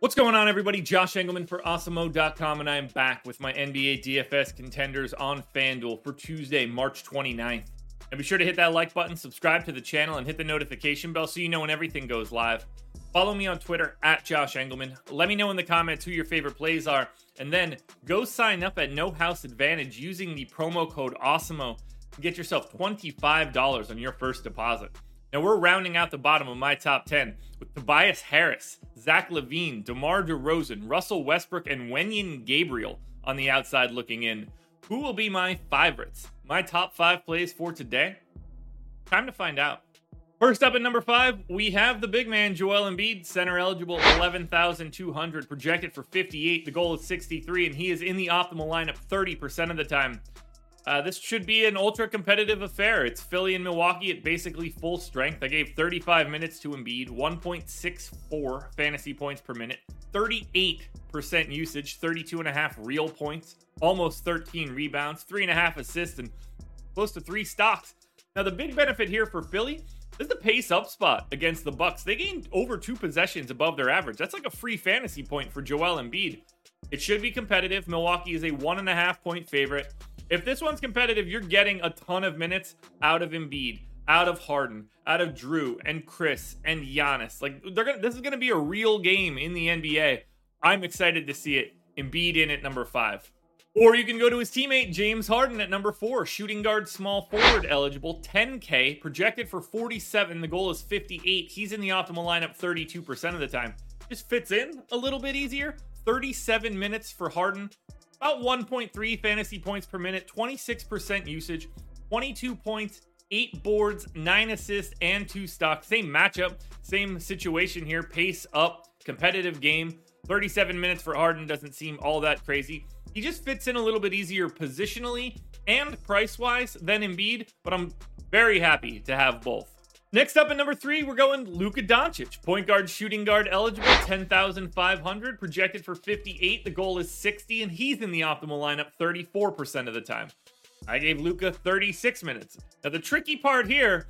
What's going on, everybody? Josh Engleman for Awesemo.com, and I am back with my NBA DFS contenders on FanDuel for Tuesday, March 29th. And be sure to hit that like button, subscribe to the channel, and hit the notification bell so you know when everything goes live. Follow me on Twitter at Josh Engleman. Let me know in the comments who your favorite plays are, and then go sign up at No House Advantage using the promo code Awesemo and get yourself $25 on your first deposit. Now we're rounding out the bottom of my top 10 with Tobias Harris, Zach LaVine, DeMar DeRozan, Russell Westbrook, and Wenyen Gabriel on the outside looking in. Who will be my favorites? My top five plays for today? Time to find out. First up at number five, we have the big man Joel Embiid, center eligible, 11,200, projected for 58. The goal is 63, and he is in the optimal lineup 30% of the time. Uh, this should be an ultra competitive affair. It's Philly and Milwaukee at basically full strength. I gave 35 minutes to Embiid, 1.64 fantasy points per minute, 38% usage, 32 and a half real points, almost 13 rebounds, three and a half assists, and close to three stocks. Now, the big benefit here for Philly is the pace up spot against the Bucks. They gained over two possessions above their average. That's like a free fantasy point for Joel Embiid. It should be competitive. Milwaukee is a one and a half point favorite. If this one's competitive, you're getting a ton of minutes out of Embiid, out of Harden, out of Jrue and Khris and Giannis. Like they're gonna this is gonna be a real game in the NBA. I'm excited to see it. Embiid in at number five. Or you can go to his teammate James Harden at number four, shooting guard, small forward eligible, 10K, projected for 47. The goal is 58. He's in the optimal lineup 32% of the time. Just fits in a little bit easier. 37 minutes for Harden, about 1.3 fantasy points per minute, 26% usage, 22 points, 8 boards, 9 assists, and 2 stocks. Same matchup, same situation here. Pace up, competitive game. 37 minutes for Harden doesn't seem all that crazy. He just fits in a little bit easier positionally and price wise than Embiid, but I'm very happy to have both. Next up at number three, we're going Luka Doncic, point guard, shooting guard eligible, 10,500, projected for 58. The goal is 60, and he's in the optimal lineup 34% of the time. I gave Luka 36 minutes. Now, the tricky part here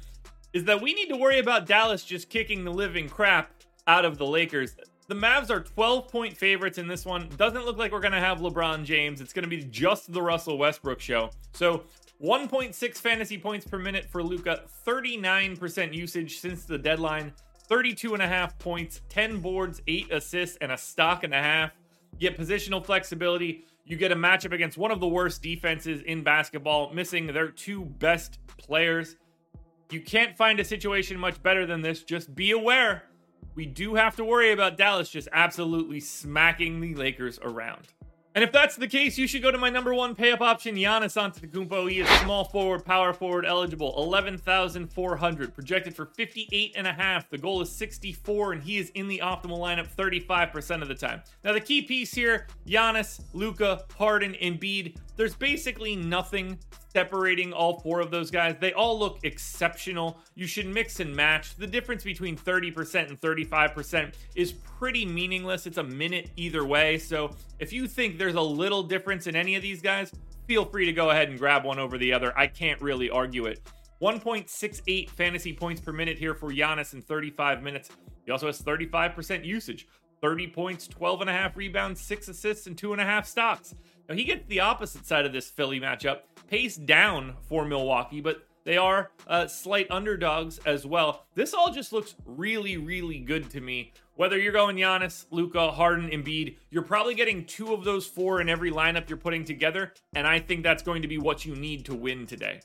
is that we need to worry about Dallas just kicking the living crap out of the Lakers. The Mavs are 12 point favorites in this one. Doesn't look like we're going to have LeBron James. It's going to be just the Russell Westbrook show. So 1.6 fantasy points per minute for Luka, 39% usage since the deadline, 32 and a half points, 10 boards, 8 assists, and a stock and a half. Get positional flexibility. You get a matchup against one of the worst defenses in basketball, missing their two best players. You can't find a situation much better than this. Just be aware. We do have to worry about Dallas just absolutely smacking the Lakers around. And if that's the case, you should go to my number one pay up option, Giannis Antetokounmpo. He is small forward, power forward eligible, 11,400, projected for 58 and a half. The goal is 64, and he is in the optimal lineup 35% of the time. Now, the key piece here Giannis, Luka, Harden, Embiid. There's basically nothing separating all four of those guys. They all look exceptional. You should mix and match. The difference between 30% and 35% is pretty meaningless. It's a minute either way. So if you think there's a little difference in any of these guys, feel free to go ahead and grab one over the other. I can't really argue it. 1.68 fantasy points per minute here for Giannis in 35 minutes. He also has 35% usage. 30 points, 12 and a half rebounds, six assists, and two and a half stocks. Now he gets the opposite side of this Philly matchup, pace down for Milwaukee, but they are uh, slight underdogs as well. This all just looks really, really good to me. Whether you're going Giannis, Luka, Harden, Embiid, you're probably getting two of those four in every lineup you're putting together, and I think that's going to be what you need to win today.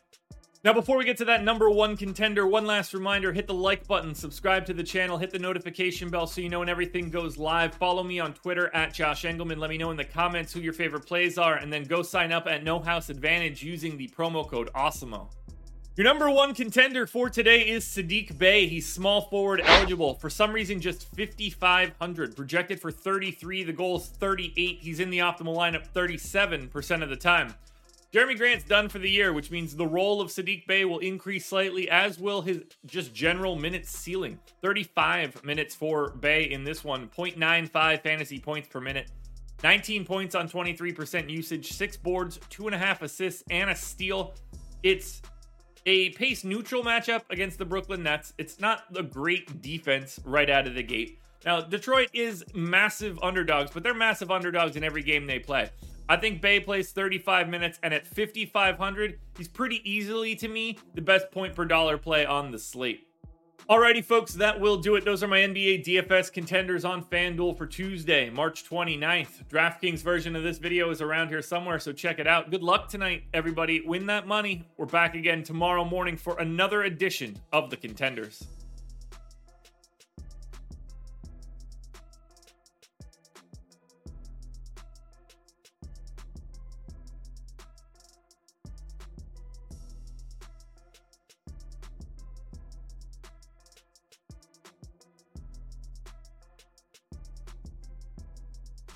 Now, before we get to that number one contender, one last reminder hit the like button, subscribe to the channel, hit the notification bell so you know when everything goes live. Follow me on Twitter at Josh Engleman. Let me know in the comments who your favorite plays are, and then go sign up at No House Advantage using the promo code AWESEMO. Your number one contender for today is Sadiq Bey. He's small forward eligible. For some reason, just 5,500. Projected for 33. The goal is 38. He's in the optimal lineup 37% of the time. Jerami Grant's done for the year, which means the role of Sadiq Bey will increase slightly, as will his just general minutes ceiling. 35 minutes for Bey in this one, 0.95 fantasy points per minute. 19 points on 23% usage, six boards, two and a half assists, and a steal. It's a pace neutral matchup against the Brooklyn Nets. It's not a great defense right out of the gate. Now, Detroit is massive underdogs, but they're massive underdogs in every game they play. I think Bey plays 35 minutes, and at 5,500, he's pretty easily, to me, the best point per dollar play on the slate. Alrighty, folks, that will do it. Those are my NBA DFS contenders on FanDuel for Tuesday, March 29th. DraftKings version of this video is around here somewhere, so check it out. Good luck tonight, everybody. Win that money. We're back again tomorrow morning for another edition of the Contenders.